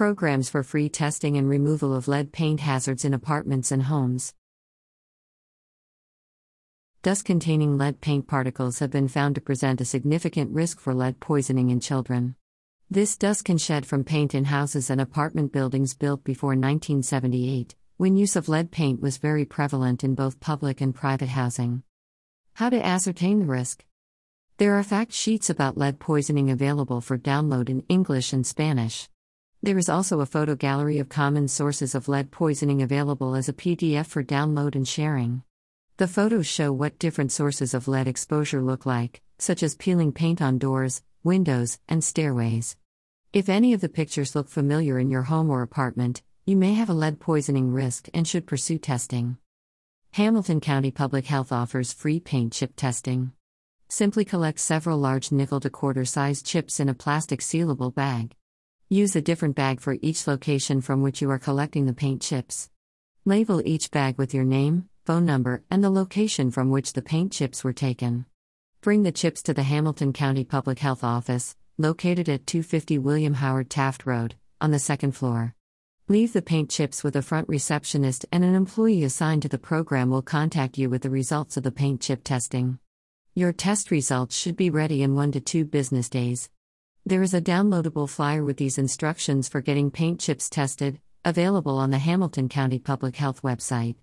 Programs for free testing and removal of lead paint hazards in apartments and homes. Dust containing lead paint particles have been found to present a significant risk for lead poisoning in children. This dust can shed from paint in houses and apartment buildings built before 1978, when use of lead paint was very prevalent in both public and private housing. How to ascertain the risk? There are fact sheets about lead poisoning available for download in English and Spanish. There is also a photo gallery of common sources of lead poisoning available as a PDF for download and sharing. The photos show what different sources of lead exposure look like, such as peeling paint on doors, windows, and stairways. If any of the pictures look familiar in your home or apartment, you may have a lead poisoning risk and should pursue testing. Hamilton County Public Health offers free paint chip testing. Simply collect several large nickel to quarter size chips in a plastic sealable bag. Use a different bag for each location from which you are collecting the paint chips. Label each bag with your name, phone number, and the location from which the paint chips were taken. Bring the chips to the Hamilton County Public Health Office, located at 250 William Howard Taft Road, on the second floor. Leave the paint chips with a front receptionist, and an employee assigned to the program will contact you with the results of the paint chip testing. Your test results should be ready in one to two business days. There is a downloadable flyer with these instructions for getting paint chips tested, available on the Hamilton County Public Health website.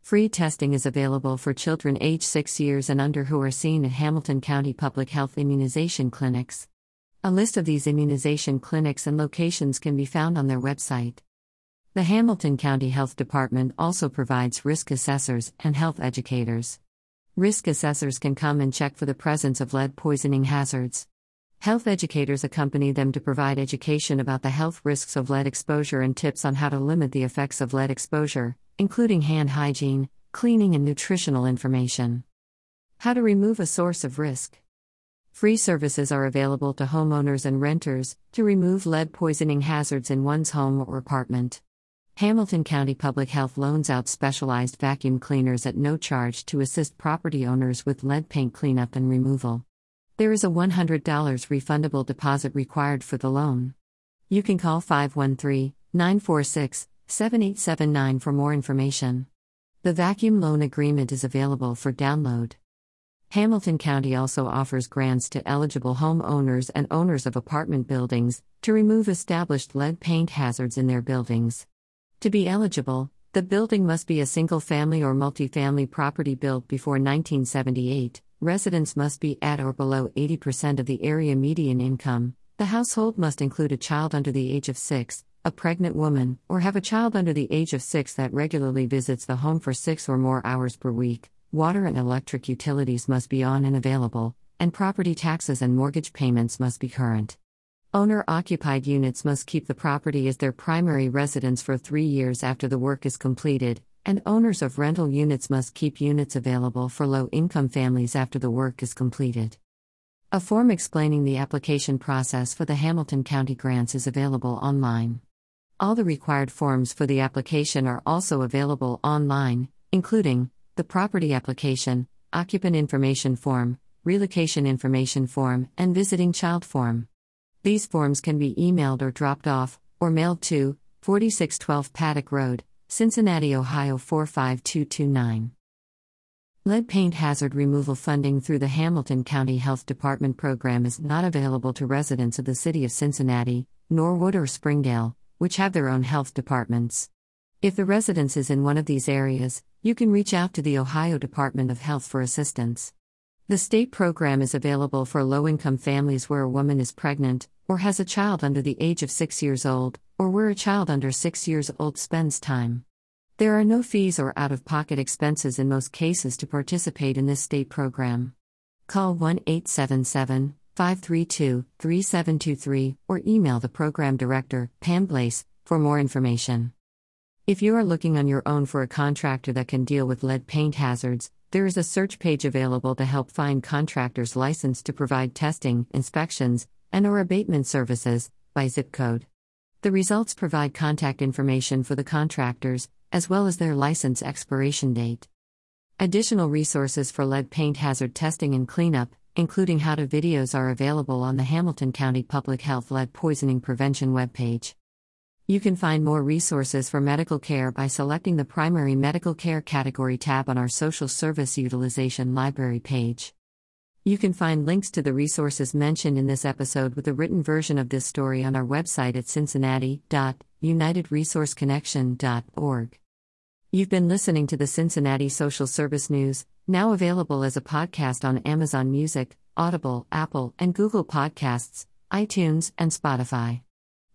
Free testing is available for children age 6 years and under who are seen at Hamilton County Public Health immunization clinics. A list of these immunization clinics and locations can be found on their website. The Hamilton County Health Department also provides risk assessors and health educators. Risk assessors can come and check for the presence of lead poisoning hazards. Health educators accompany them to provide education about the health risks of lead exposure and tips on how to limit the effects of lead exposure, including hand hygiene, cleaning, and nutritional information. How to remove a source of risk. Free services are available to homeowners and renters to remove lead poisoning hazards in one's home or apartment. Hamilton County Public Health loans out specialized vacuum cleaners at no charge to assist property owners with lead paint cleanup and removal. There is a $100 refundable deposit required for the loan. You can call 513 946 7879 for more information. The vacuum loan agreement is available for download. Hamilton County also offers grants to eligible homeowners and owners of apartment buildings to remove established lead paint hazards in their buildings. To be eligible, the building must be a single family or multifamily property built before 1978 residents must be at or below 80% of the area median income, the household must include a child under the age of 6, a pregnant woman, or have a child under the age of 6 that regularly visits the home for 6 or more hours per week, water and electric utilities must be on and available, and property taxes and mortgage payments must be current. Owner occupied units must keep the property as their primary residence for three years after the work is completed, and owners of rental units must keep units available for low income families after the work is completed. A form explaining the application process for the Hamilton County grants is available online. All the required forms for the application are also available online, including the property application, occupant information form, relocation information form, and visiting child form. These forms can be emailed or dropped off, or mailed to 4612 Paddock Road, Cincinnati, Ohio 45229. Lead paint hazard removal funding through the Hamilton County Health Department program is not available to residents of the city of Cincinnati, Norwood, or Springdale, which have their own health departments. If the residence is in one of these areas, you can reach out to the Ohio Department of Health for assistance. The state program is available for low income families where a woman is pregnant, or has a child under the age of 6 years old, or where a child under 6 years old spends time. There are no fees or out of pocket expenses in most cases to participate in this state program. Call 1 877 532 3723 or email the program director, Pam Blaze, for more information. If you are looking on your own for a contractor that can deal with lead paint hazards, there is a search page available to help find contractors licensed to provide testing, inspections, and or abatement services by zip code. The results provide contact information for the contractors, as well as their license expiration date. Additional resources for lead paint hazard testing and cleanup, including how to videos, are available on the Hamilton County Public Health Lead Poisoning Prevention webpage. You can find more resources for medical care by selecting the Primary Medical Care category tab on our Social Service Utilization Library page. You can find links to the resources mentioned in this episode with a written version of this story on our website at cincinnati.unitedresourceconnection.org. You've been listening to the Cincinnati Social Service News, now available as a podcast on Amazon Music, Audible, Apple, and Google Podcasts, iTunes, and Spotify.